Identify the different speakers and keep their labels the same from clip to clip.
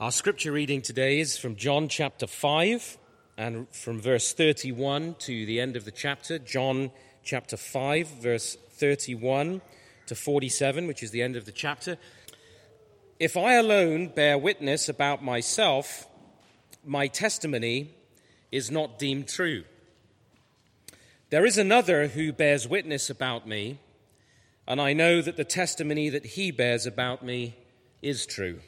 Speaker 1: Our scripture reading today is from John chapter 5 and from verse 31 to the end of the chapter. John chapter 5, verse 31 to 47, which is the end of the chapter. If I alone bear witness about myself, my testimony is not deemed true. There is another who bears witness about me, and I know that the testimony that he bears about me is true.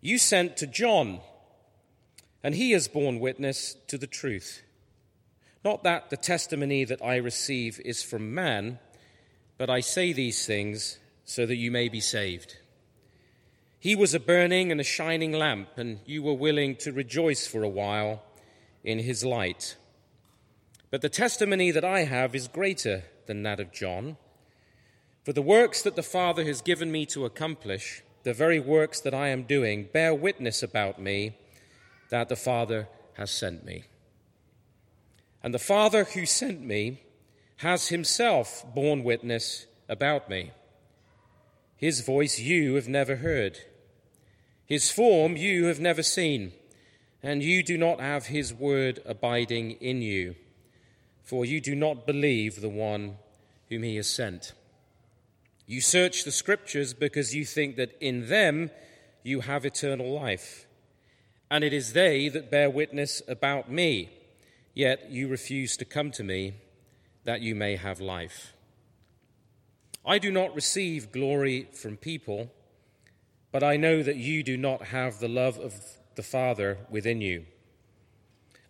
Speaker 1: You sent to John, and he has borne witness to the truth. Not that the testimony that I receive is from man, but I say these things so that you may be saved. He was a burning and a shining lamp, and you were willing to rejoice for a while in his light. But the testimony that I have is greater than that of John. For the works that the Father has given me to accomplish, the very works that I am doing bear witness about me that the Father has sent me. And the Father who sent me has himself borne witness about me. His voice you have never heard, his form you have never seen, and you do not have his word abiding in you, for you do not believe the one whom he has sent. You search the scriptures because you think that in them you have eternal life. And it is they that bear witness about me, yet you refuse to come to me that you may have life. I do not receive glory from people, but I know that you do not have the love of the Father within you.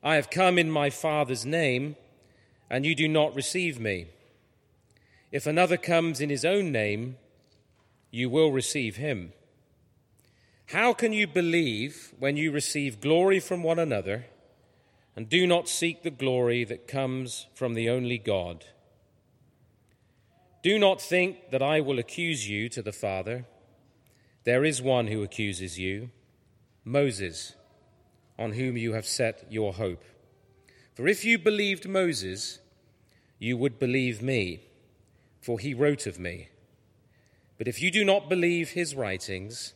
Speaker 1: I have come in my Father's name, and you do not receive me. If another comes in his own name, you will receive him. How can you believe when you receive glory from one another and do not seek the glory that comes from the only God? Do not think that I will accuse you to the Father. There is one who accuses you, Moses, on whom you have set your hope. For if you believed Moses, you would believe me for he wrote of me. But if you do not believe his writings,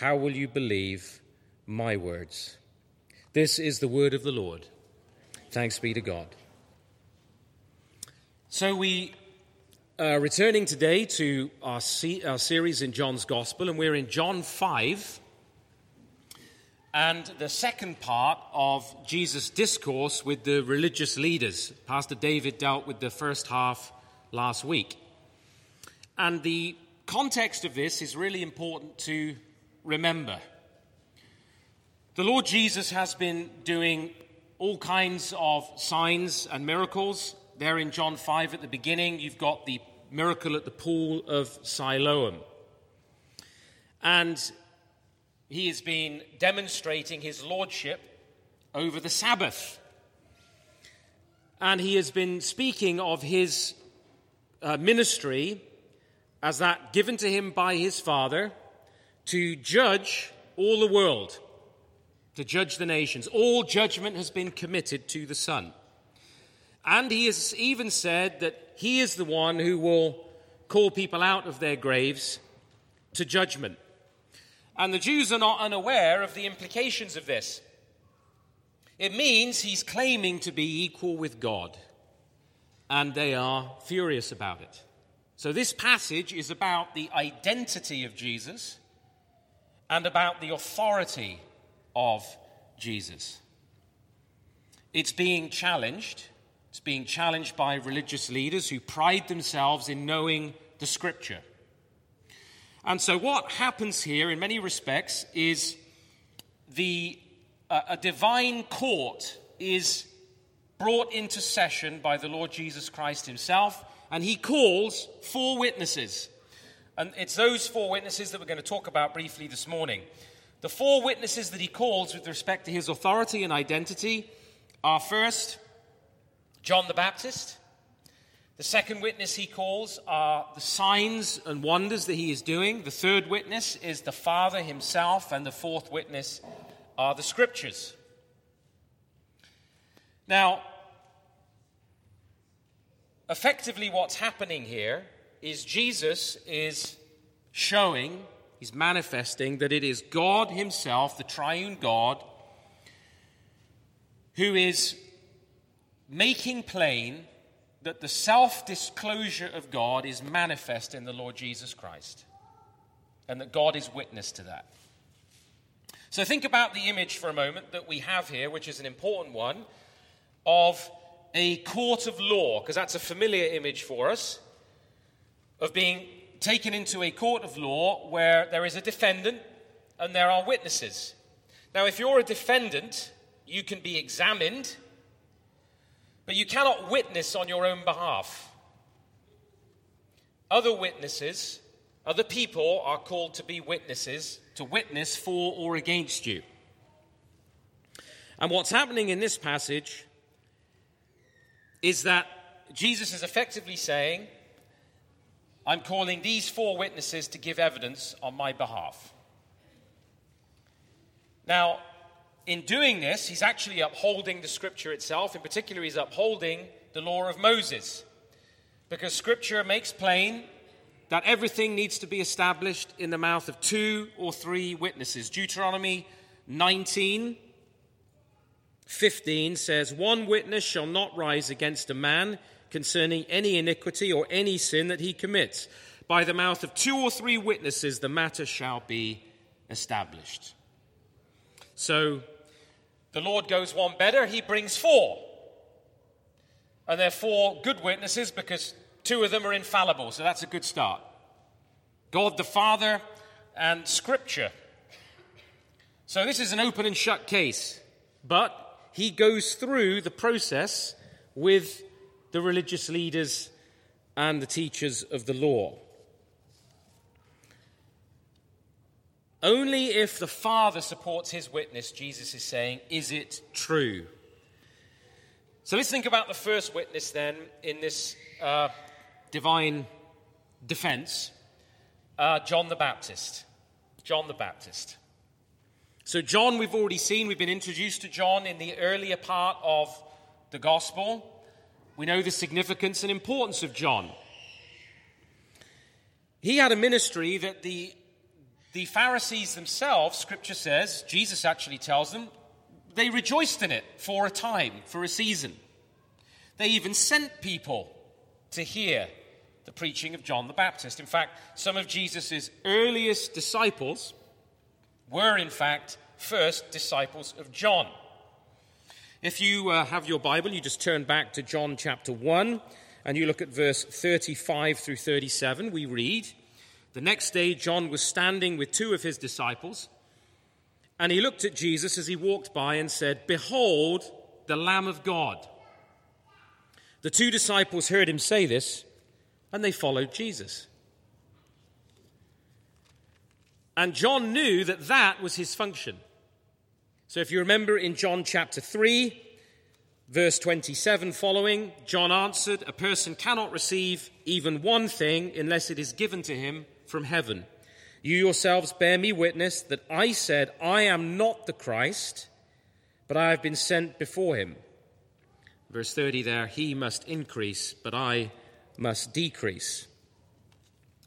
Speaker 1: how will you believe my words? This is the word of the Lord. Thanks be to God. So we are returning today to our, our series in John's Gospel, and we're in John 5 and the second part of Jesus' discourse with the religious leaders. Pastor David dealt with the first half last week. And the context of this is really important to remember. The Lord Jesus has been doing all kinds of signs and miracles. There in John 5 at the beginning, you've got the miracle at the pool of Siloam. And he has been demonstrating his lordship over the Sabbath. And he has been speaking of his uh, ministry as that given to him by his Father to judge all the world, to judge the nations. All judgment has been committed to the Son. And he has even said that he is the one who will call people out of their graves to judgment. And the Jews are not unaware of the implications of this. It means he's claiming to be equal with God and they are furious about it. So, this passage is about the identity of Jesus and about the authority of Jesus. It's being challenged. It's being challenged by religious leaders who pride themselves in knowing the scripture. And so, what happens here, in many respects, is the, uh, a divine court is brought into session by the Lord Jesus Christ himself, and he calls four witnesses. And it's those four witnesses that we're going to talk about briefly this morning. The four witnesses that he calls with respect to his authority and identity are first, John the Baptist. The second witness he calls are the signs and wonders that he is doing. The third witness is the Father himself. And the fourth witness are the scriptures. Now, effectively, what's happening here is Jesus is showing he's manifesting that it is God Himself, the triune God, who is making plain that the self disclosure of God is manifest in the Lord Jesus Christ, and that God is witness to that. So think about the image for a moment that we have here, which is an important one, of a court of law, because that's a familiar image for us, of being taken into a court of law where there is a defendant and there are witnesses. Now, if you're a defendant, you can be examined, but you cannot witness on your own behalf. Other witnesses, other people are called to be witnesses, to witness for or against you. And what's happening in this passage is that Jesus is effectively saying, I'm calling these four witnesses to give evidence on my behalf. Now, in doing this, he's actually upholding the scripture itself. In particular, he's upholding the law of Moses. Because scripture makes plain that everything needs to be established in the mouth of two or three witnesses. Deuteronomy 19 15 says, One witness shall not rise against a man concerning any iniquity or any sin that he commits. By the mouth of two or three witnesses, the matter shall be established. So the Lord goes one better, he brings four. And they're four good witnesses because two of them are infallible, so that's a good start. God the Father and Scripture. So this is an open and shut case, but he goes through the process with the religious leaders and the teachers of the law. Only if the Father supports his witness, Jesus is saying, is it true. So let's think about the first witness then in this uh, divine defense uh, John the Baptist. John the Baptist. So, John, we've already seen, we've been introduced to John in the earlier part of the gospel. We know the significance and importance of John. He had a ministry that the the Pharisees themselves, scripture says, Jesus actually tells them, they rejoiced in it for a time, for a season. They even sent people to hear the preaching of John the Baptist. In fact, some of Jesus' earliest disciples were, in fact, first disciples of John. If you uh, have your Bible, you just turn back to John chapter 1 and you look at verse 35 through 37. We read, the next day, John was standing with two of his disciples, and he looked at Jesus as he walked by and said, Behold, the Lamb of God. The two disciples heard him say this, and they followed Jesus. And John knew that that was his function. So if you remember in John chapter 3, verse 27 following, John answered, A person cannot receive even one thing unless it is given to him from heaven. You yourselves bear me witness that I said, I am not the Christ, but I have been sent before him. Verse 30 there, he must increase, but I must decrease.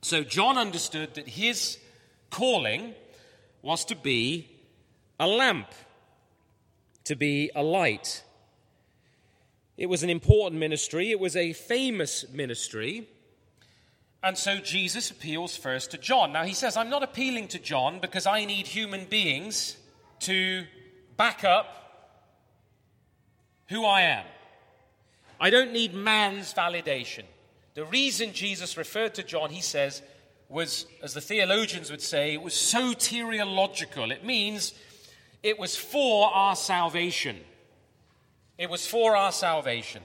Speaker 1: So John understood that his calling was to be a lamp, to be a light. It was an important ministry, it was a famous ministry. And so Jesus appeals first to John. Now he says, I'm not appealing to John because I need human beings to back up who I am. I don't need man's validation. The reason Jesus referred to John, he says, was, as the theologians would say, it was soteriological. It means it was for our salvation. It was for our salvation.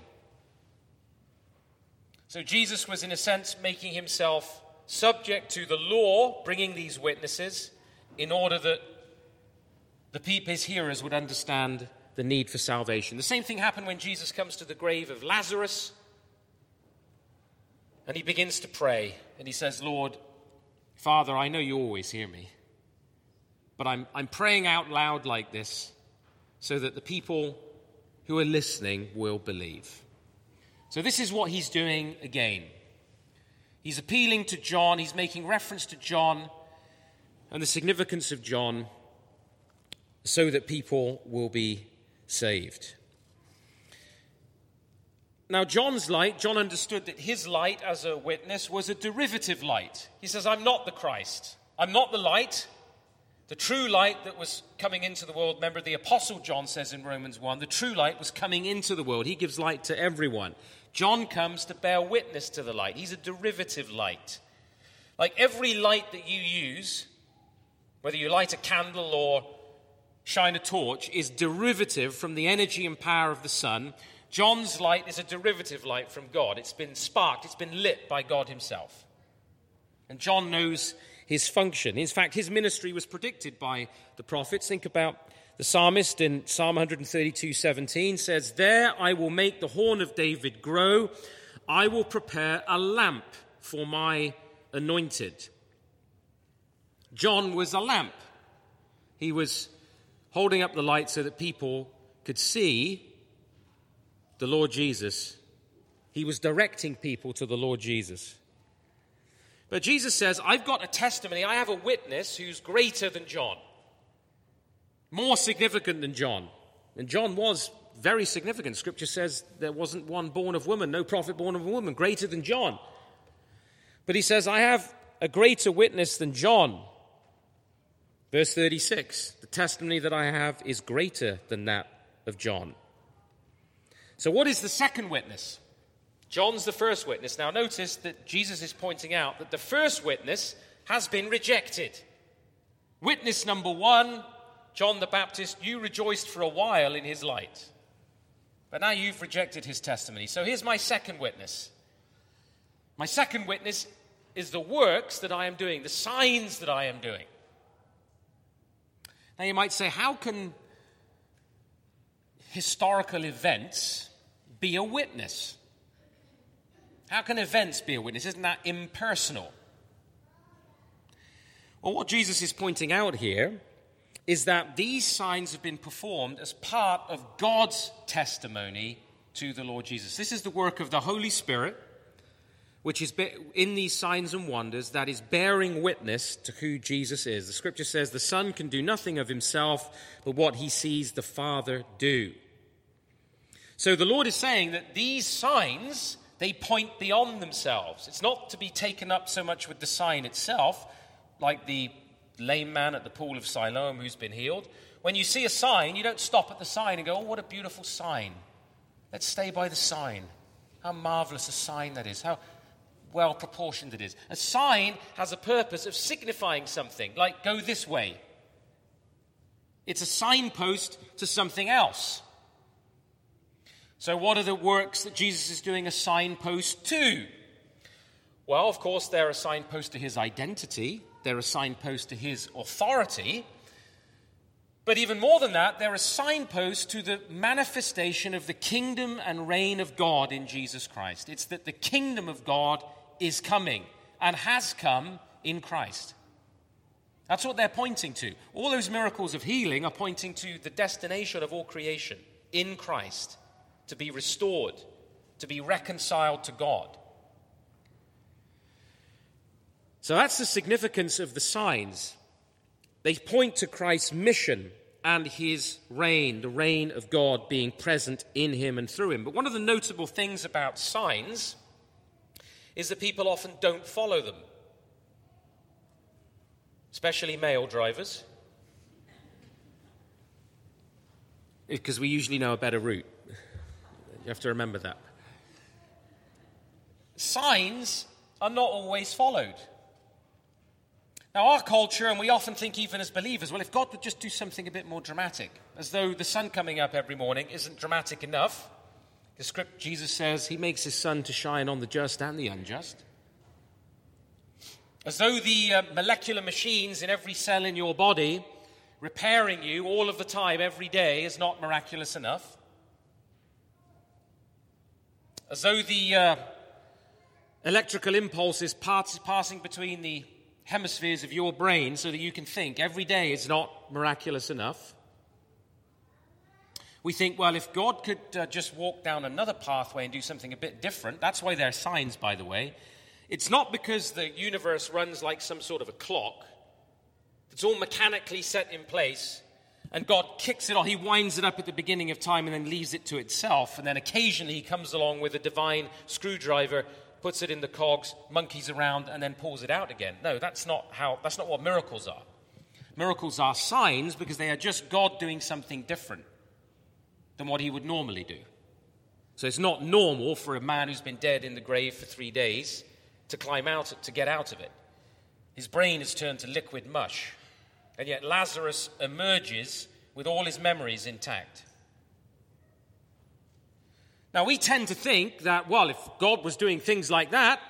Speaker 1: So Jesus was, in a sense, making himself subject to the law, bringing these witnesses, in order that the people, his hearers, would understand the need for salvation. The same thing happened when Jesus comes to the grave of Lazarus and he begins to pray and he says, Lord, Father, I know you always hear me, but I'm, I'm praying out loud like this so that the people who are listening will believe. So, this is what he's doing again. He's appealing to John, he's making reference to John, and the significance of John so that people will be saved. Now, John's light, John understood that his light as a witness was a derivative light. He says, I'm not the Christ. I'm not the light. The true light that was coming into the world, remember the Apostle John says in Romans 1, the true light was coming into the world. He gives light to everyone. John comes to bear witness to the light. He's a derivative light. Like every light that you use, whether you light a candle or shine a torch, is derivative from the energy and power of the sun. John's light is a derivative light from God. It's been sparked, it's been lit by God Himself. And John knows his function. In fact, his ministry was predicted by the prophets. Think about the psalmist in Psalm 132 17 says, There I will make the horn of David grow, I will prepare a lamp for my anointed. John was a lamp. He was holding up the light so that people could see the Lord Jesus. He was directing people to the Lord Jesus. But Jesus says, I've got a testimony, I have a witness who's greater than John, more significant than John. And John was very significant. Scripture says there wasn't one born of woman, no prophet born of a woman, greater than John. But he says, I have a greater witness than John. Verse 36 The testimony that I have is greater than that of John. So, what is the second witness? John's the first witness. Now, notice that Jesus is pointing out that the first witness has been rejected. Witness number one, John the Baptist, you rejoiced for a while in his light. But now you've rejected his testimony. So here's my second witness. My second witness is the works that I am doing, the signs that I am doing. Now you might say, how can historical events be a witness? How can events be a witness? Isn't that impersonal? Well, what Jesus is pointing out here is that these signs have been performed as part of God's testimony to the Lord Jesus. This is the work of the Holy Spirit, which is in these signs and wonders that is bearing witness to who Jesus is. The scripture says the Son can do nothing of himself but what he sees the Father do. So the Lord is saying that these signs they point beyond themselves. It's not to be taken up so much with the sign itself, like the lame man at the pool of Siloam who's been healed. When you see a sign, you don't stop at the sign and go, oh, what a beautiful sign. Let's stay by the sign. How marvelous a sign that is. How well proportioned it is. A sign has a purpose of signifying something, like go this way. It's a signpost to something else. So, what are the works that Jesus is doing a signpost to? Well, of course, they're a signpost to his identity, they're a signpost to his authority. But even more than that, they're a signpost to the manifestation of the kingdom and reign of God in Jesus Christ. It's that the kingdom of God is coming and has come in Christ. That's what they're pointing to. All those miracles of healing are pointing to the destination of all creation in Christ to be restored, to be reconciled to God. So that's the significance of the signs. They point to Christ's mission and his reign, the reign of God being present in him and through him. But one of the notable things about signs is that people often don't follow them, especially male drivers, because we usually know a better route. You have to remember that. Signs are not always followed. Now, our culture, and we often think even as believers, well, if God would just do something a bit more dramatic, as though the sun coming up every morning isn't dramatic enough. The script, Jesus says, He makes His sun to shine on the just and the unjust. As though the uh, molecular machines in every cell in your body repairing you all of the time, every day, is not miraculous enough as though the uh, electrical impulse is pass- passing between the hemispheres of your brain so that you can think every day is not miraculous enough. We think, well, if God could uh, just walk down another pathway and do something a bit different, that's why there are signs, by the way. It's not because the universe runs like some sort of a clock It's all mechanically set in place. And God kicks it off. He winds it up at the beginning of time and then leaves it to itself. And then occasionally he comes along with a divine screwdriver, puts it in the cogs, monkeys around, and then pulls it out again. No, that's not how that's not what miracles are. Miracles are signs because they are just God doing something different than what he would normally do. So it's not normal for a man who's been dead in the grave for three days to climb out, to get out of it. His brain has turned to liquid mush. And yet Lazarus emerges with all his memories intact. Now, we tend to think that, well, if God was doing things like that,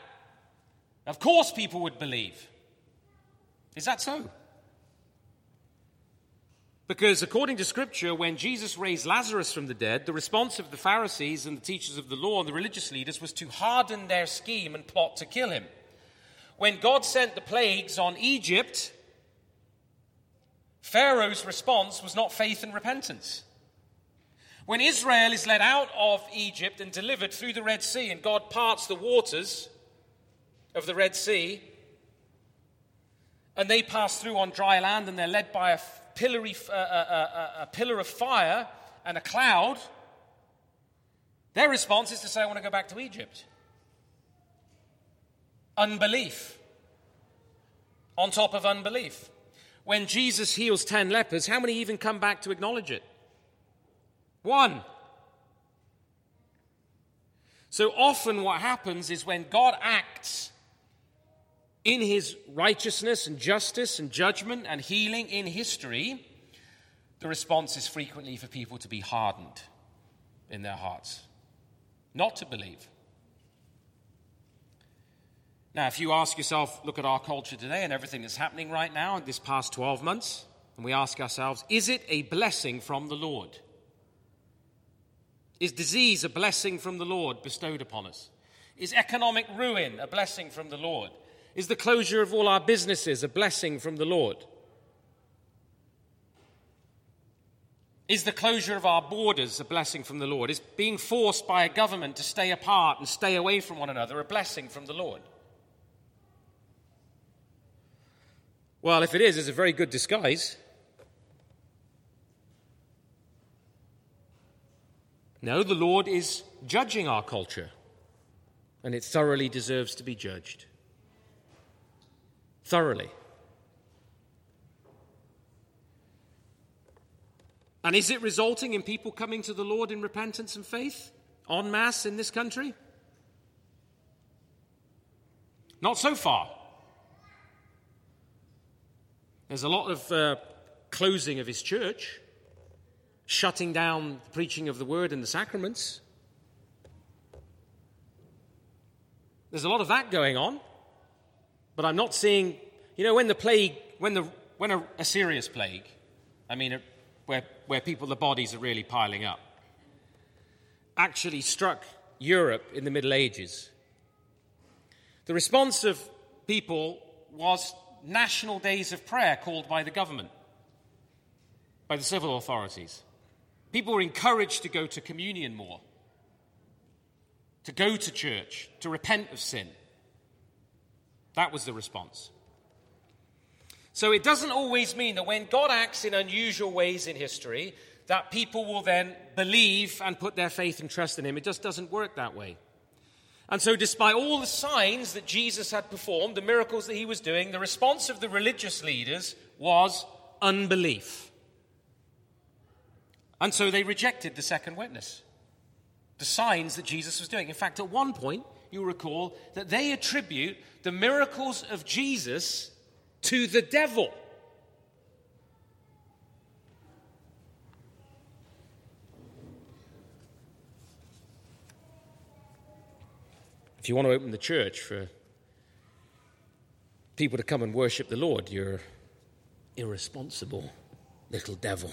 Speaker 1: of course people would believe. Is that so? Because according to Scripture, when Jesus raised Lazarus from the dead, the response of the Pharisees and the teachers of the law and the religious leaders was to harden their scheme and plot to kill him. When God sent the plagues on Egypt, Pharaoh's response was not faith and repentance. When Israel is led out of Egypt and delivered through the Red Sea, and God parts the waters of the Red Sea, and they pass through on dry land, and they're led by a, pillory, uh, uh, uh, a pillar of fire and a cloud, their response is to say, I want to go back to Egypt. Unbelief on top of unbelief when Jesus heals 10 lepers, how many even come back to acknowledge it? One. So often, what happens is when God acts in his righteousness and justice and judgment and healing in history, the response is frequently for people to be hardened in their hearts, not to believe. Now, if you ask yourself, look at our culture today and everything that's happening right now in this past 12 months, and we ask ourselves, is it a blessing from the Lord? Is disease a blessing from the Lord bestowed upon us? Is economic ruin a blessing from the Lord? Is the closure of all our businesses a blessing from the Lord? Is the closure of our borders a blessing from the Lord? Is being forced by a government to stay apart and stay away from one another a blessing from the Lord? Well, if it is, it's a very good disguise. No, the Lord is judging our culture, and it thoroughly deserves to be judged. Thoroughly. And is it resulting in people coming to the Lord in repentance and faith en masse in this country? Not so far. There's a lot of uh, closing of his church, shutting down the preaching of the word and the sacraments. There's a lot of that going on, but I'm not seeing, you know, when the plague, when, the, when a, a serious plague, I mean, a, where, where people, the bodies are really piling up, actually struck Europe in the Middle Ages, the response of people was national days of prayer called by the government, by the civil authorities. People were encouraged to go to communion more, to go to church, to repent of sin. That was the response. So it doesn't always mean that when God acts in unusual ways in history, that people will then believe and put their faith and trust in Him. It just doesn't work that way. And so, despite all the signs that Jesus had performed, the miracles that he was doing, the response of the religious leaders was unbelief. And so they rejected the second witness, the signs that Jesus was doing. In fact, at one point, you recall that they attribute the miracles of Jesus to the devil. You want to open the church for people to come and worship the Lord, you're irresponsible little devil.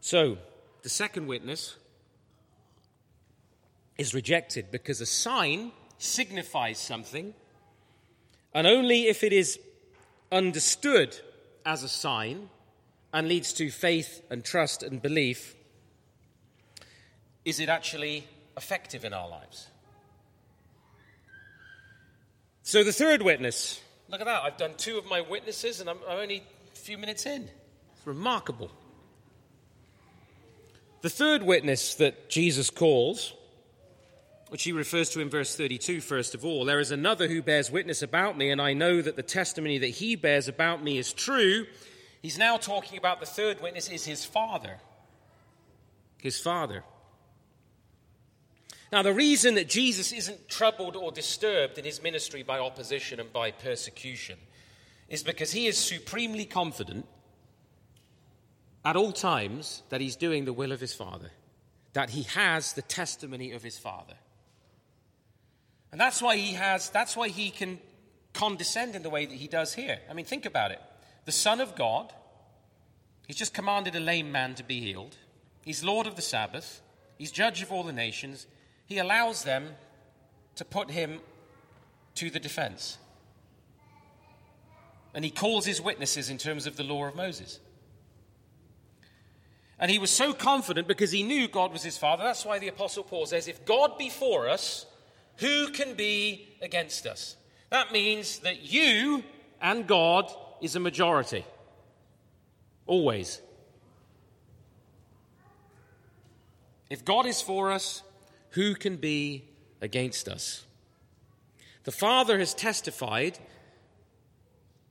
Speaker 1: So, the second witness is rejected because a sign signifies something, and only if it is understood as a sign and leads to faith and trust and belief, is it actually effective in our lives? So, the third witness. Look at that. I've done two of my witnesses and I'm, only a few minutes in. It's remarkable. The third witness that Jesus calls, which he refers to in verse 32, first of all, there is another who bears witness about me, and I know that the testimony that he bears about me is true. He's now talking about the third witness is his father. His father. Now, the reason that Jesus isn't troubled or disturbed in his ministry by opposition and by persecution is because he is supremely confident at all times that he's doing the will of his Father, that he has the testimony of his Father. And that's why he has, that's why he can condescend in the way that he does here. I mean, think about it. The Son of God, he's just commanded a lame man to be healed, he's Lord of the Sabbath, he's judge of all the nations he allows them to put him to the defense. And he calls his witnesses in terms of the law of Moses. And he was so confident because he knew God was his father. That's why the Apostle Paul says, If God be for us, who can be against us? That means that you and God is a majority. Always. If God is for us, who can be against us? The Father has testified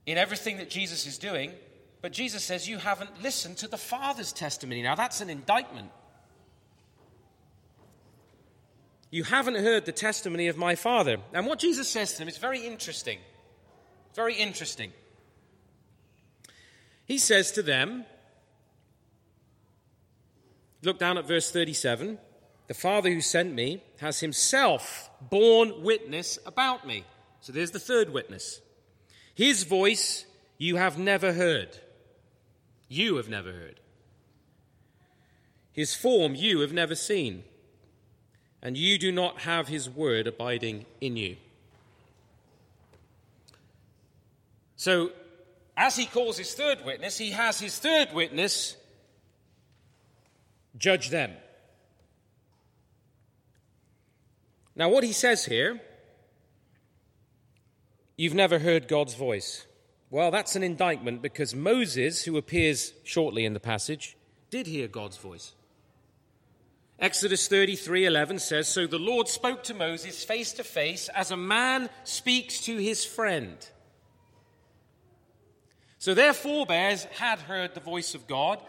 Speaker 1: in everything that Jesus is doing, but Jesus says, You haven't listened to the Father's testimony. Now, that's an indictment. You haven't heard the testimony of my Father. And what Jesus says to them is very interesting. Very interesting. He says to them, look down at verse 37 the Father who sent me has himself borne witness about me. So there's the third witness. His voice you have never heard. You have never heard. His form you have never seen. And you do not have his word abiding in you. So, as he calls his third witness, he has his third witness judge them. Now, what he says here, you've never heard God's voice. Well, that's an indictment because Moses, who appears shortly in the passage, did hear God's voice. Exodus 33:11 says, "So the Lord spoke to Moses face to face as a man speaks to his friend." So their forebears had heard the voice of God,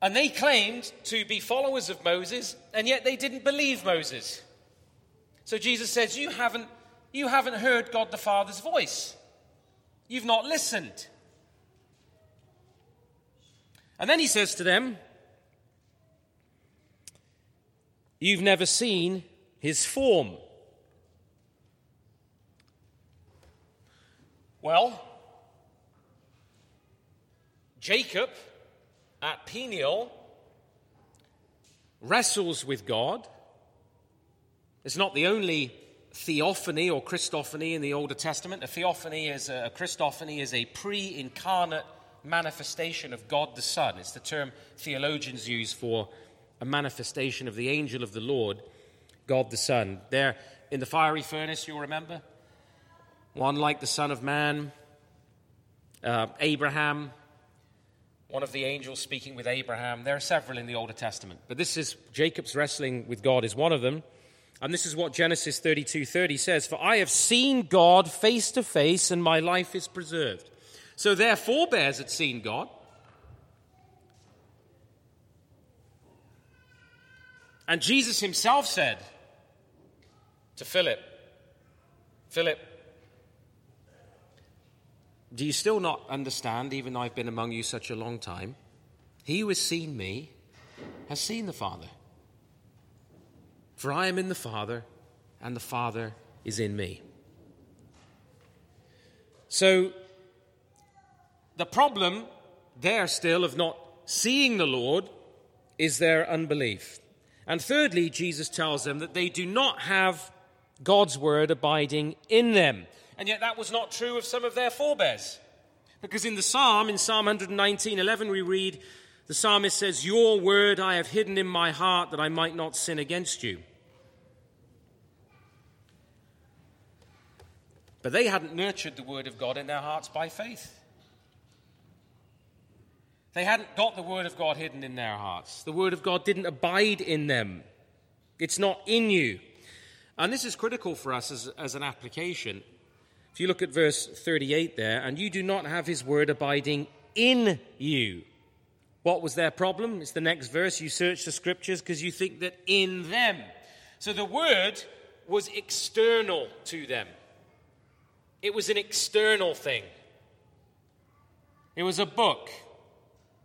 Speaker 1: and they claimed to be followers of Moses, and yet they didn't believe Moses. So Jesus says, You haven't, you haven't heard God the Father's voice. You've not listened. And then he says to them, You've never seen his form. Well, Jacob at Peniel wrestles with God it's not the only theophany or Christophany in the Older Testament. A theophany is a, a Christophany is a pre-incarnate manifestation of God the Son. It's the term theologians use for a manifestation of the angel of the Lord, God the Son. There in the fiery furnace, you'll remember. One like the Son of Man, uh, Abraham, one of the angels speaking with Abraham. There are several in the Older Testament, but this is Jacob's wrestling with God is one of them. And this is what Genesis 32:30 says, "For I have seen God face to face and my life is preserved." So their forebears had seen God. And Jesus himself said to Philip, Philip, do you still not understand, even though I've been among you such a long time? He who has seen me has seen the Father. For I am in the Father, and the Father is in me. So, the problem there still of not seeing the Lord is their unbelief. And thirdly, Jesus tells them that they do not have God's word abiding in them. And yet that was not true of some of their forebears. Because in the psalm, in Psalm 119 11, we read, the psalmist says, Your word I have hidden in my heart that I might not sin against you. But they hadn't nurtured the Word of God in their hearts by faith. They hadn't got the Word of God hidden in their hearts. The Word of God didn't abide in them. It's not in you. And this is critical for us as, as an application. If you look at verse 38 there, and you do not have His Word abiding in you. What was their problem? It's the next verse. You search the scriptures because you think that in them. So the Word was external to them. It was an external thing. It was a book.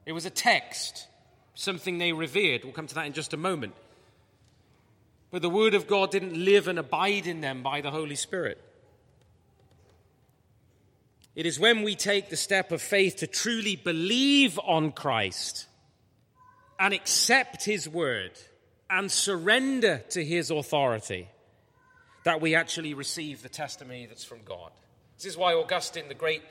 Speaker 1: It was a text, something they revered. We'll come to that in just a moment. But the Word of God didn't live and abide in them by the Holy Spirit. It is when we take the step of faith to truly believe on Christ and accept His Word and surrender to His authority that we actually receive the testimony that's from God. This is why Augustine, the great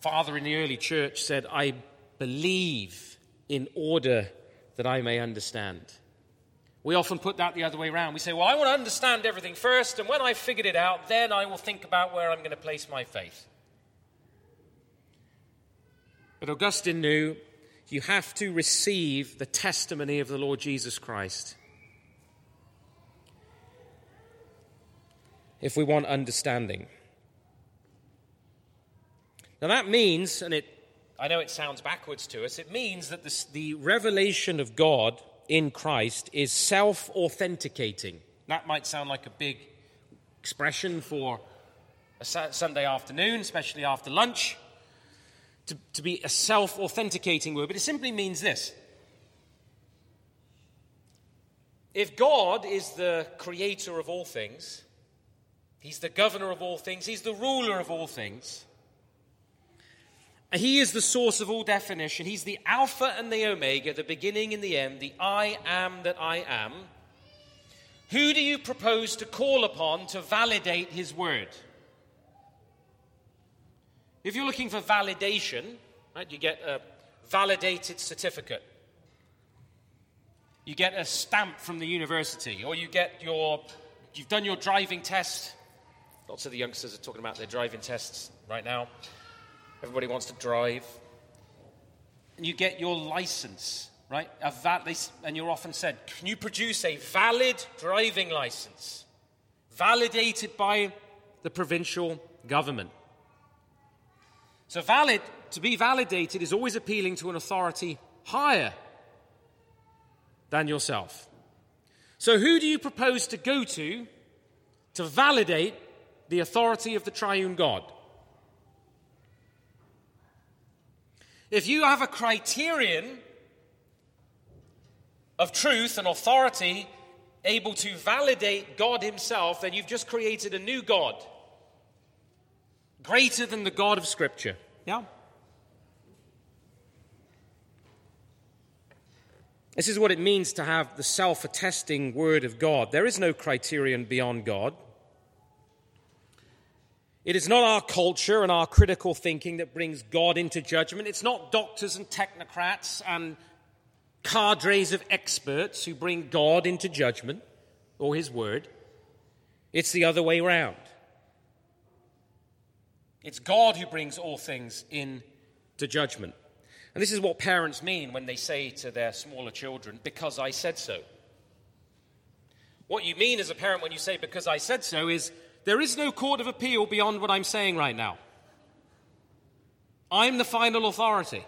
Speaker 1: father in the early church, said, I believe in order that I may understand. We often put that the other way around. We say, Well, I want to understand everything first, and when I've figured it out, then I will think about where I'm going to place my faith. But Augustine knew you have to receive the testimony of the Lord Jesus Christ. If we want understanding. Now that means, and it, I know it sounds backwards to us, it means that this, the revelation of God in Christ is self authenticating. That might sound like a big expression for a Sunday afternoon, especially after lunch, to, to be a self authenticating word, but it simply means this. If God is the creator of all things, He's the governor of all things, He's the ruler of all things, he is the source of all definition. He's the Alpha and the Omega, the beginning and the end, the I am that I am. Who do you propose to call upon to validate his word? If you're looking for validation, right, you get a validated certificate. You get a stamp from the university, or you get your, you've done your driving test. Lots of the youngsters are talking about their driving tests right now. Everybody wants to drive. And you get your license, right? Val- and you're often said, can you produce a valid driving license? Validated by the provincial government. So, valid, to be validated is always appealing to an authority higher than yourself. So, who do you propose to go to to validate the authority of the triune God? If you have a criterion of truth and authority able to validate God Himself, then you've just created a new God, greater than the God of Scripture. Yeah? This is what it means to have the self attesting Word of God. There is no criterion beyond God. It is not our culture and our critical thinking that brings God into judgment. It's not doctors and technocrats and cadres of experts who bring God into judgment or His Word. It's the other way around. It's God who brings all things into judgment. And this is what parents mean when they say to their smaller children, because I said so. What you mean as a parent when you say, because I said so, is there is no court of appeal beyond what I'm saying right now. I'm the final authority.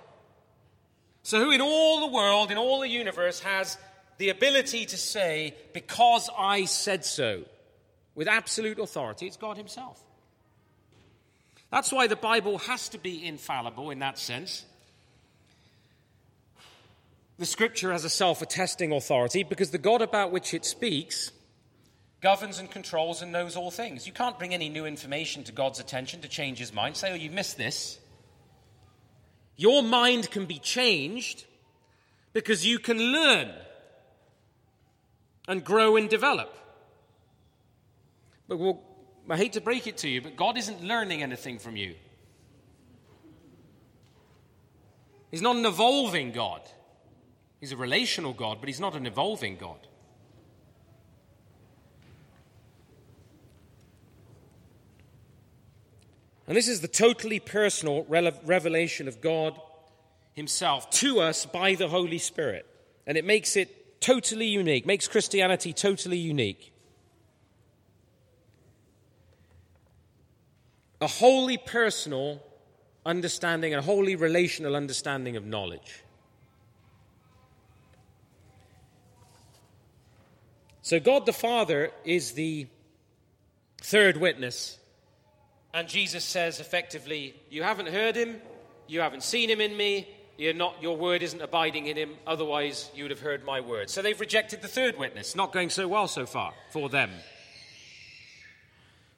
Speaker 1: So, who in all the world, in all the universe, has the ability to say, because I said so, with absolute authority? It's God Himself. That's why the Bible has to be infallible in that sense. The Scripture has a self attesting authority because the God about which it speaks governs and controls and knows all things. You can't bring any new information to God's attention to change his mind. Say, oh, you missed this. Your mind can be changed because you can learn and grow and develop. But we'll, I hate to break it to you, but God isn't learning anything from you. He's not an evolving God. He's a relational God, but he's not an evolving God. And this is the totally personal revelation of God Himself to us by the Holy Spirit. And it makes it totally unique, makes Christianity totally unique. A wholly personal understanding, a wholly relational understanding of knowledge. So, God the Father is the third witness. And Jesus says effectively, You haven't heard him, you haven't seen him in me, not, your word isn't abiding in him, otherwise you would have heard my word. So they've rejected the third witness, not going so well so far for them.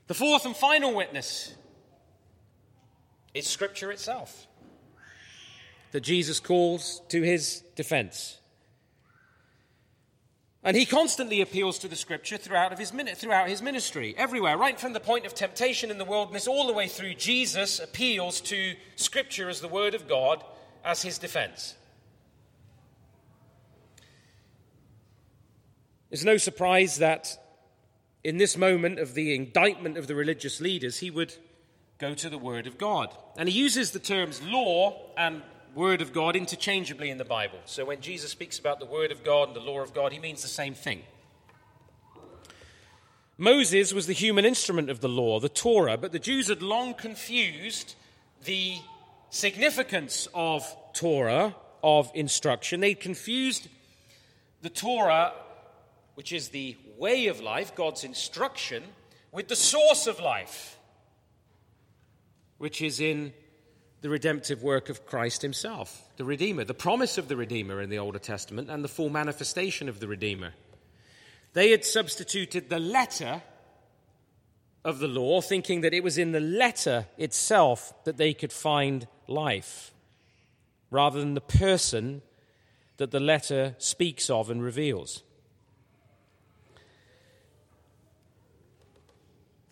Speaker 1: The fourth and final witness is Scripture itself that Jesus calls to his defense. And he constantly appeals to the scripture throughout, his, throughout his ministry, everywhere, right from the point of temptation in the wilderness all the way through. Jesus appeals to scripture as the word of God as his defense. It's no surprise that in this moment of the indictment of the religious leaders, he would go to the word of God. And he uses the terms law and Word of God interchangeably in the Bible. So when Jesus speaks about the Word of God and the law of God, he means the same thing. Moses was the human instrument of the law, the Torah, but the Jews had long confused the significance of Torah, of instruction. They'd confused the Torah, which is the way of life, God's instruction, with the source of life, which is in the redemptive work of Christ himself, the Redeemer, the promise of the Redeemer in the Older Testament, and the full manifestation of the Redeemer. They had substituted the letter of the law, thinking that it was in the letter itself that they could find life, rather than the person that the letter speaks of and reveals.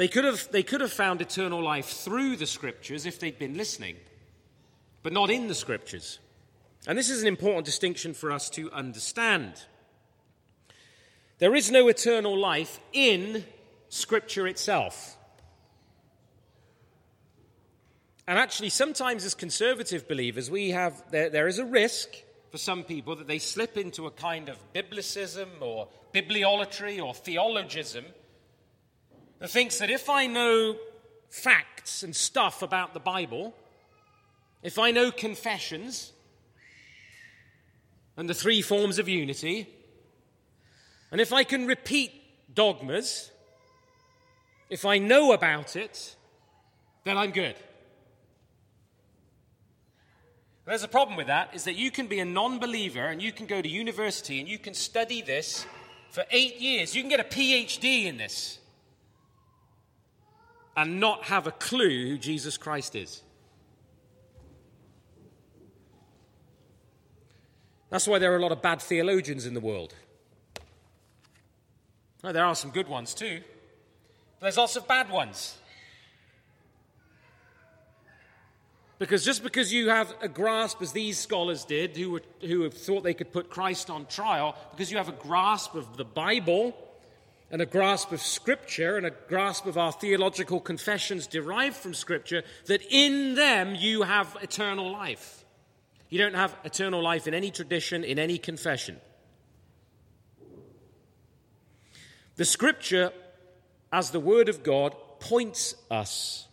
Speaker 1: They could, have, they could have found eternal life through the scriptures if they'd been listening but not in the scriptures. And this is an important distinction for us to understand. There is no eternal life in scripture itself. And actually, sometimes as conservative believers, we have, there, there is a risk for some people that they slip into a kind of biblicism or bibliolatry or theologism that thinks that if I know facts and stuff about the Bible, if I know confessions and the three forms of unity, and if I can repeat dogmas, if I know about it, then I'm good. There's a problem with that is that you can be a non believer and you can go to university and you can study this for eight years. You can get a PhD in this and not have a clue who Jesus Christ is. That's why there are a lot of bad theologians in the world. There are some good ones too, but there's lots of bad ones. Because just because you have a grasp, as these scholars did, who, were, who have thought they could put Christ on trial, because you have a grasp of the Bible and a grasp of Scripture and a grasp of our theological confessions derived from Scripture, that in them you have eternal life. You don't have eternal life in any tradition, in any confession. The scripture, as the word of God, points us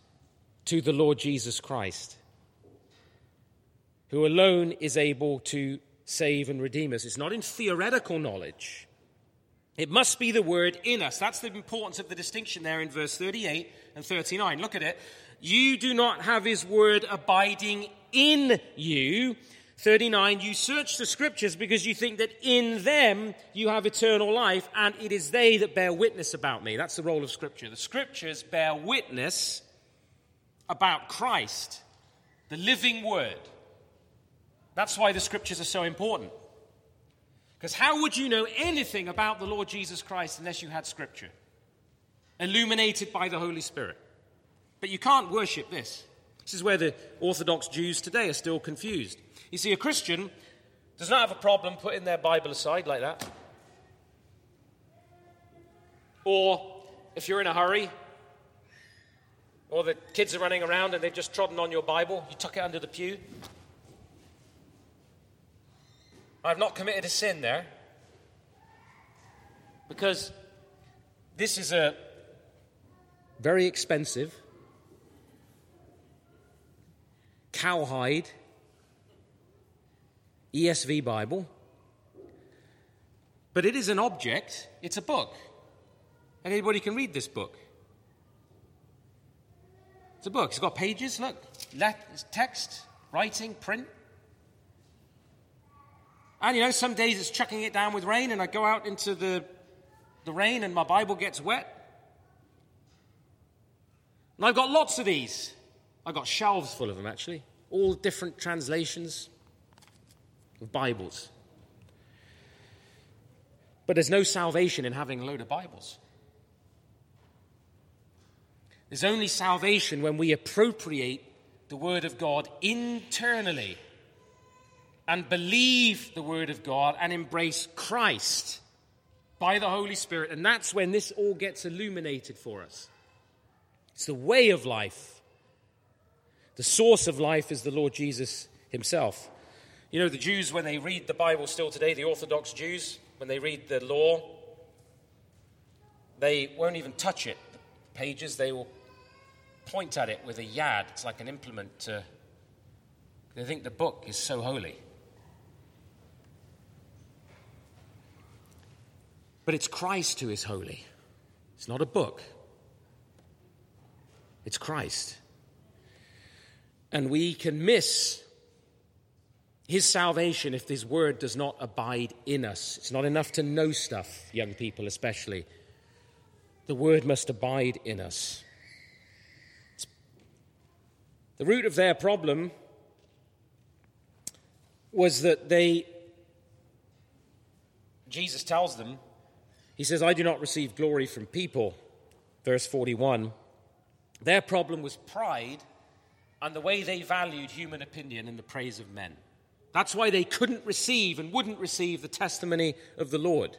Speaker 1: to the Lord Jesus Christ, who alone is able to save and redeem us. It's not in theoretical knowledge. It must be the word in us. That's the importance of the distinction there in verse 38 and 39. Look at it. You do not have his word abiding in you. 39, you search the scriptures because you think that in them you have eternal life, and it is they that bear witness about me. That's the role of scripture. The scriptures bear witness about Christ, the living word. That's why the scriptures are so important. Because how would you know anything about the Lord Jesus Christ unless you had scripture, illuminated by the Holy Spirit? But you can't worship this. This is where the Orthodox Jews today are still confused. You see, a Christian does not have a problem putting their Bible aside like that. Or if you're in a hurry, Or the kids are running around and they've just trodden on your Bible, you tuck it under the pew. I've not committed a sin there. Because this is a very expensive cowhide ESV Bible. But it is an object, it's a book. And anybody can read this book. It's a book. It's got pages, look, text, writing, print. And you know, some days it's chucking it down with rain, and I go out into the, the rain and my Bible gets wet. And I've got lots of these. I've got shelves full of them, actually. All different translations of Bibles. But there's no salvation in having a load of Bibles. There's only salvation when we appropriate the Word of God internally and believe the Word of God and embrace Christ by the Holy Spirit. And that's when this all gets illuminated for us. It's the way of life. The source of life is the Lord Jesus Himself. You know, the Jews, when they read the Bible still today, the Orthodox Jews, when they read the law, they won't even touch it. The pages, they will point at it with a yad. It's like an implement to. They think the book is so holy. But it's Christ who is holy. It's not a book, it's Christ. And we can miss his salvation if his word does not abide in us. It's not enough to know stuff, young people especially. The word must abide in us. The root of their problem was that they, Jesus tells them, he says, I do not receive glory from people. Verse 41. Their problem was pride and the way they valued human opinion and the praise of men. That's why they couldn't receive and wouldn't receive the testimony of the Lord.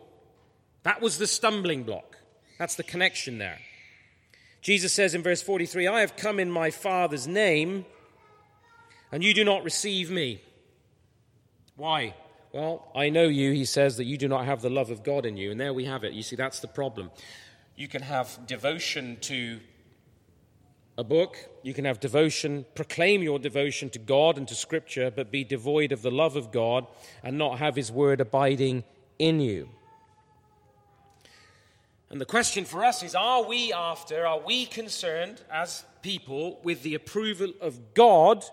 Speaker 1: That was the stumbling block. That's the connection there. Jesus says in verse 43 I have come in my Father's name, and you do not receive me. Why? Well, I know you, he says, that you do not have the love of God in you. And there we have it. You see, that's the problem. You can have devotion to a book, you can have devotion, proclaim your devotion to God and to Scripture, but be devoid of the love of God and not have His word abiding in you. And the question for us is are we after, are we concerned as people with the approval of God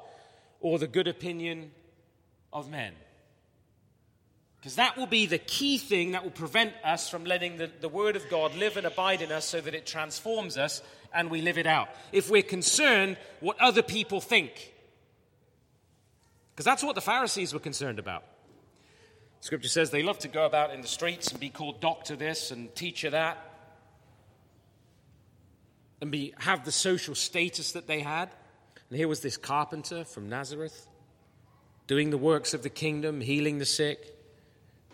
Speaker 1: or the good opinion of men? Because that will be the key thing that will prevent us from letting the, the Word of God live and abide in us so that it transforms us and we live it out. If we're concerned what other people think. Because that's what the Pharisees were concerned about. Scripture says they love to go about in the streets and be called doctor this and teacher that. And be, have the social status that they had. And here was this carpenter from Nazareth doing the works of the kingdom, healing the sick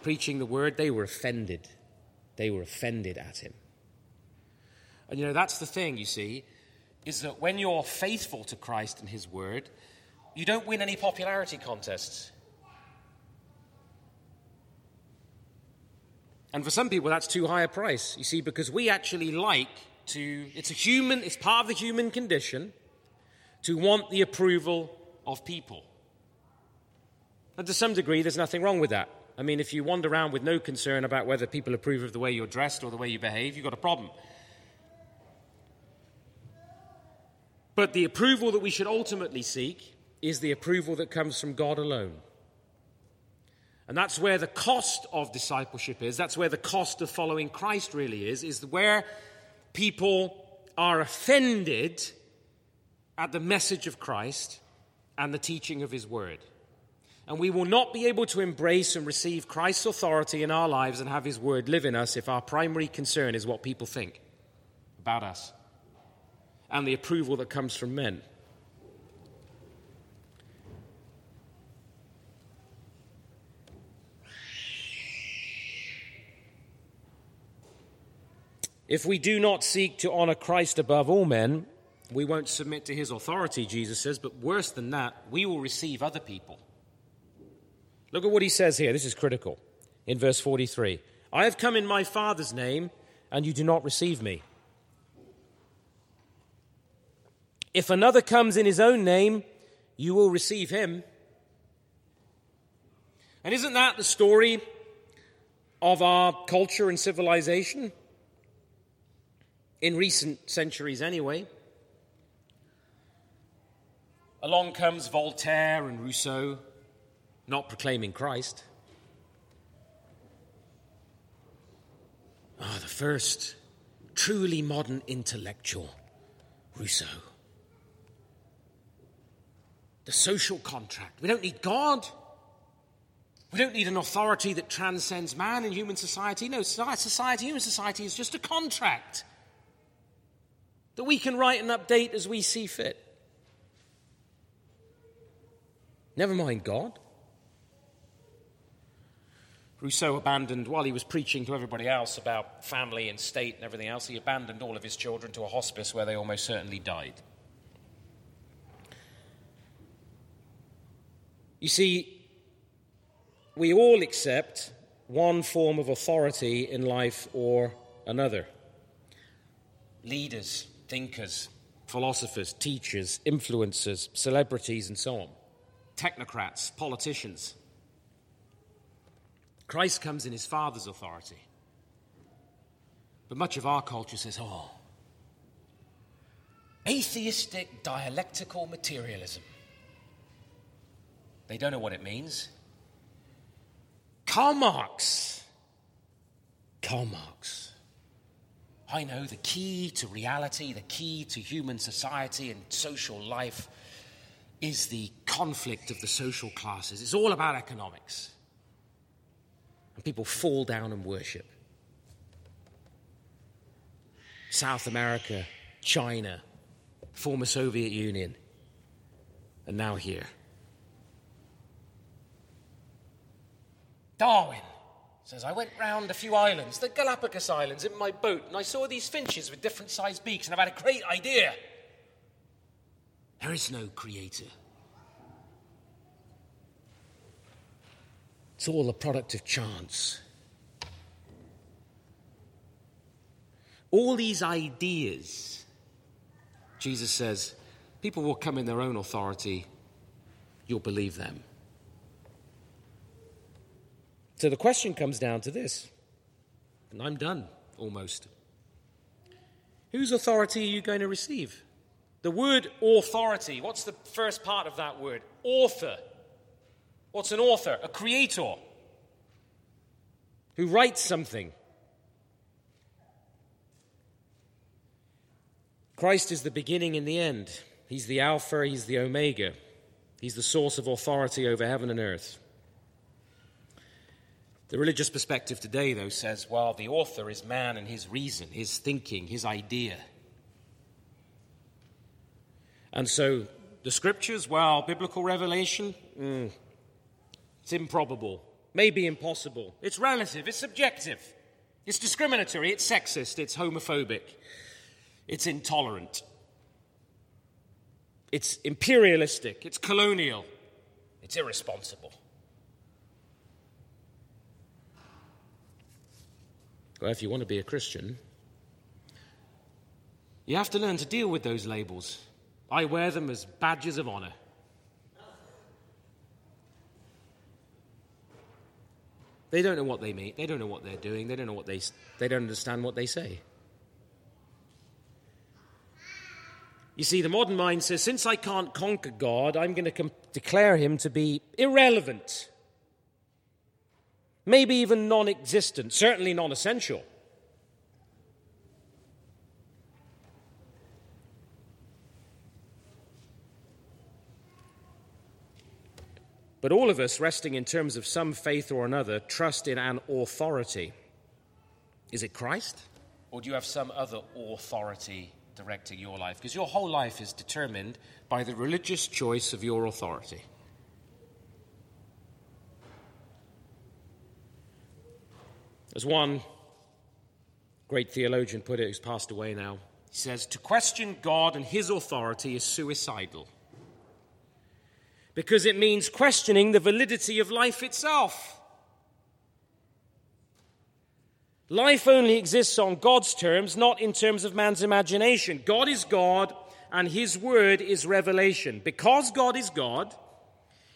Speaker 1: preaching the word, they were offended. They were offended at him. And you know, that's the thing, you see, is that when you're faithful to Christ and his word, you don't win any popularity contests. And for some people, that's too high a price, you see, because we actually like to, it's a human, it's part of the human condition to want the approval of people. And to some degree, there's nothing wrong with that. I mean, if you wander around with no concern about whether people approve of the way you're dressed or the way you behave, you've got a problem. But the approval that we should ultimately seek is the approval that comes from God alone. And that's where the cost of discipleship is. That's where the cost of following Christ really is, is where people are offended at the message of Christ and the teaching of his word. And we will not be able to embrace and receive Christ's authority in our lives and have his word live in us if our primary concern is what people think about us and the approval that comes from men. If we do not seek to honor Christ above all men, We won't submit to his authority, Jesus says, but worse than that, we will receive other people. Look at what he says here. This is critical. In verse 43 I have come in my Father's name, and you do not receive me. If another comes in his own name, you will receive him. And isn't that the story of our culture and civilization? In recent centuries, anyway. Along comes Voltaire and Rousseau, not proclaiming Christ. Ah, oh, the first truly modern intellectual, Rousseau. The social contract. We don't need God. We don't need an authority that transcends man in human society. No, society, human society is just a contract that we can write and update as we see fit. Never mind God. Rousseau abandoned, while he was preaching to everybody else about family and state and everything else, he abandoned all of his children to a hospice where they almost certainly died. You see, we all accept one form of authority in life or another. Leaders, thinkers, philosophers, teachers, influencers, celebrities, and so on. Technocrats, politicians. Christ comes in his Father's authority. But much of our culture says, oh, atheistic dialectical materialism. They don't know what it means. Karl Marx. Karl Marx. I know the key to reality, the key to human society and social life is the conflict of the social classes. It's all about economics. And people fall down and worship. South America, China, former Soviet Union, and now here. Darwin says, I went round a few islands, the Galapagos Islands, in my boat, and I saw these finches with different sized beaks, and I've had a great idea. There is no creator. It's all a product of chance. All these ideas, Jesus says, people will come in their own authority, you'll believe them. So the question comes down to this, and I'm done almost. Whose authority are you going to receive? The word authority, what's the first part of that word? Author. What's an author? A creator who writes something. Christ is the beginning and the end. He's the Alpha, He's the Omega. He's the source of authority over heaven and earth. The religious perspective today, though, says, well, the author is man and his reason, his thinking, his idea. And so the scriptures, well, biblical revelation, mm, it's improbable, maybe impossible. It's relative, it's subjective, it's discriminatory, it's sexist, it's homophobic, it's intolerant, it's imperialistic, it's colonial, it's irresponsible. Well, if you want to be a Christian, you have to learn to deal with those labels. I wear them as badges of honor. They don't know what they mean. They don't know what they're doing. They don't know what they. They don't understand what they say. You see, the modern mind says, since I can't conquer God, I'm going to com- declare him to be irrelevant maybe even non existent, certainly non essential. But all of us, resting in terms of some faith or another, trust in an authority. Is it Christ? Or do you have some other authority directing your life? Because your whole life is determined by the religious choice of your authority. As one great theologian put it, who's passed away now, He says, To question God and his authority is suicidal because it means questioning the validity of life itself. Life only exists on God's terms, not in terms of man's imagination. God is God, and His Word is revelation. Because God is God,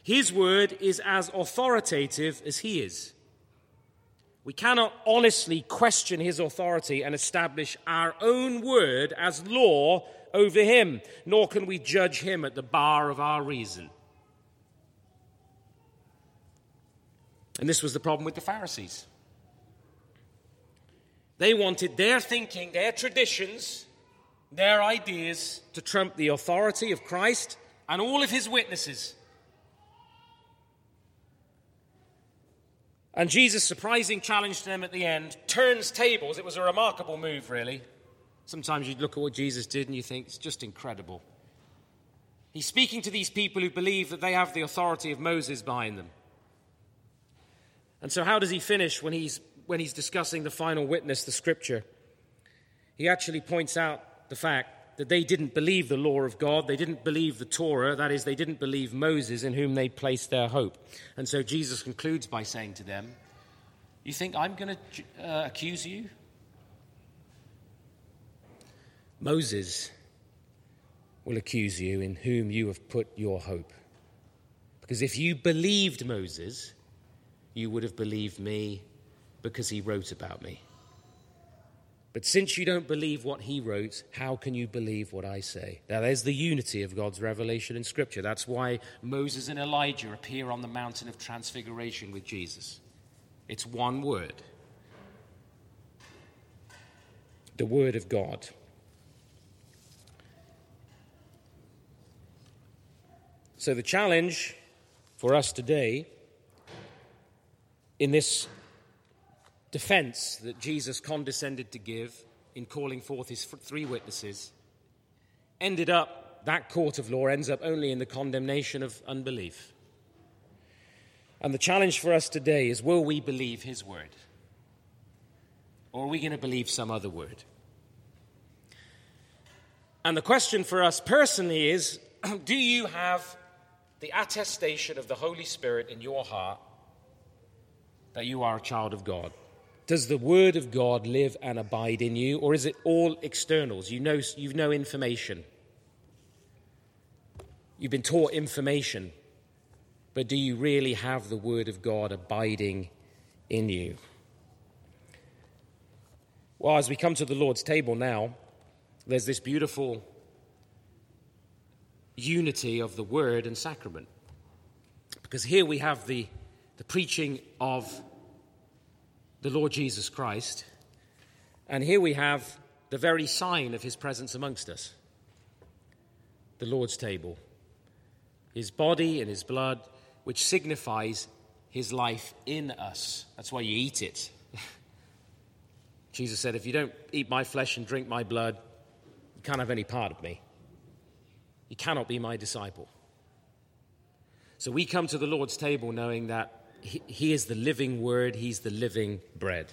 Speaker 1: His Word is as authoritative as He is. We cannot honestly question His authority and establish our own Word as law over Him, nor can we judge Him at the bar of our reason. And this was the problem with the Pharisees. They wanted their thinking, their traditions, their ideas to trump the authority of Christ and all of his witnesses. And Jesus' surprising challenge to them at the end turns tables. It was a remarkable move, really. Sometimes you look at what Jesus did and you think it's just incredible. He's speaking to these people who believe that they have the authority of Moses behind them. And so, how does he finish when he's, when he's discussing the final witness, the scripture? He actually points out the fact that they didn't believe the law of God, they didn't believe the Torah, that is, they didn't believe Moses in whom they placed their hope. And so Jesus concludes by saying to them, You think I'm going to uh, accuse you? Moses will accuse you in whom you have put your hope. Because if you believed Moses, you would have believed me because he wrote about me. But since you don't believe what he wrote, how can you believe what I say? Now, there's the unity of God's revelation in Scripture. That's why Moses and Elijah appear on the mountain of transfiguration with Jesus. It's one word the Word of God. So, the challenge for us today in this defense that Jesus condescended to give in calling forth his three witnesses ended up, that court of law ends up only in the condemnation of unbelief. And the challenge for us today is will we believe his word? Or are we going to believe some other word? And the question for us personally is do you have the attestation of the Holy Spirit in your heart that you are a child of God? Does the Word of God live and abide in you, or is it all externals? You know, you know information. You've been taught information, but do you really have the Word of God abiding in you? Well, as we come to the Lord's table now, there's this beautiful unity of the Word and sacrament. Because here we have the, the preaching of the Lord Jesus Christ. And here we have the very sign of his presence amongst us the Lord's table, his body and his blood, which signifies his life in us. That's why you eat it. Jesus said, If you don't eat my flesh and drink my blood, you can't have any part of me. You cannot be my disciple. So we come to the Lord's table knowing that he, he is the living word, He's the living bread.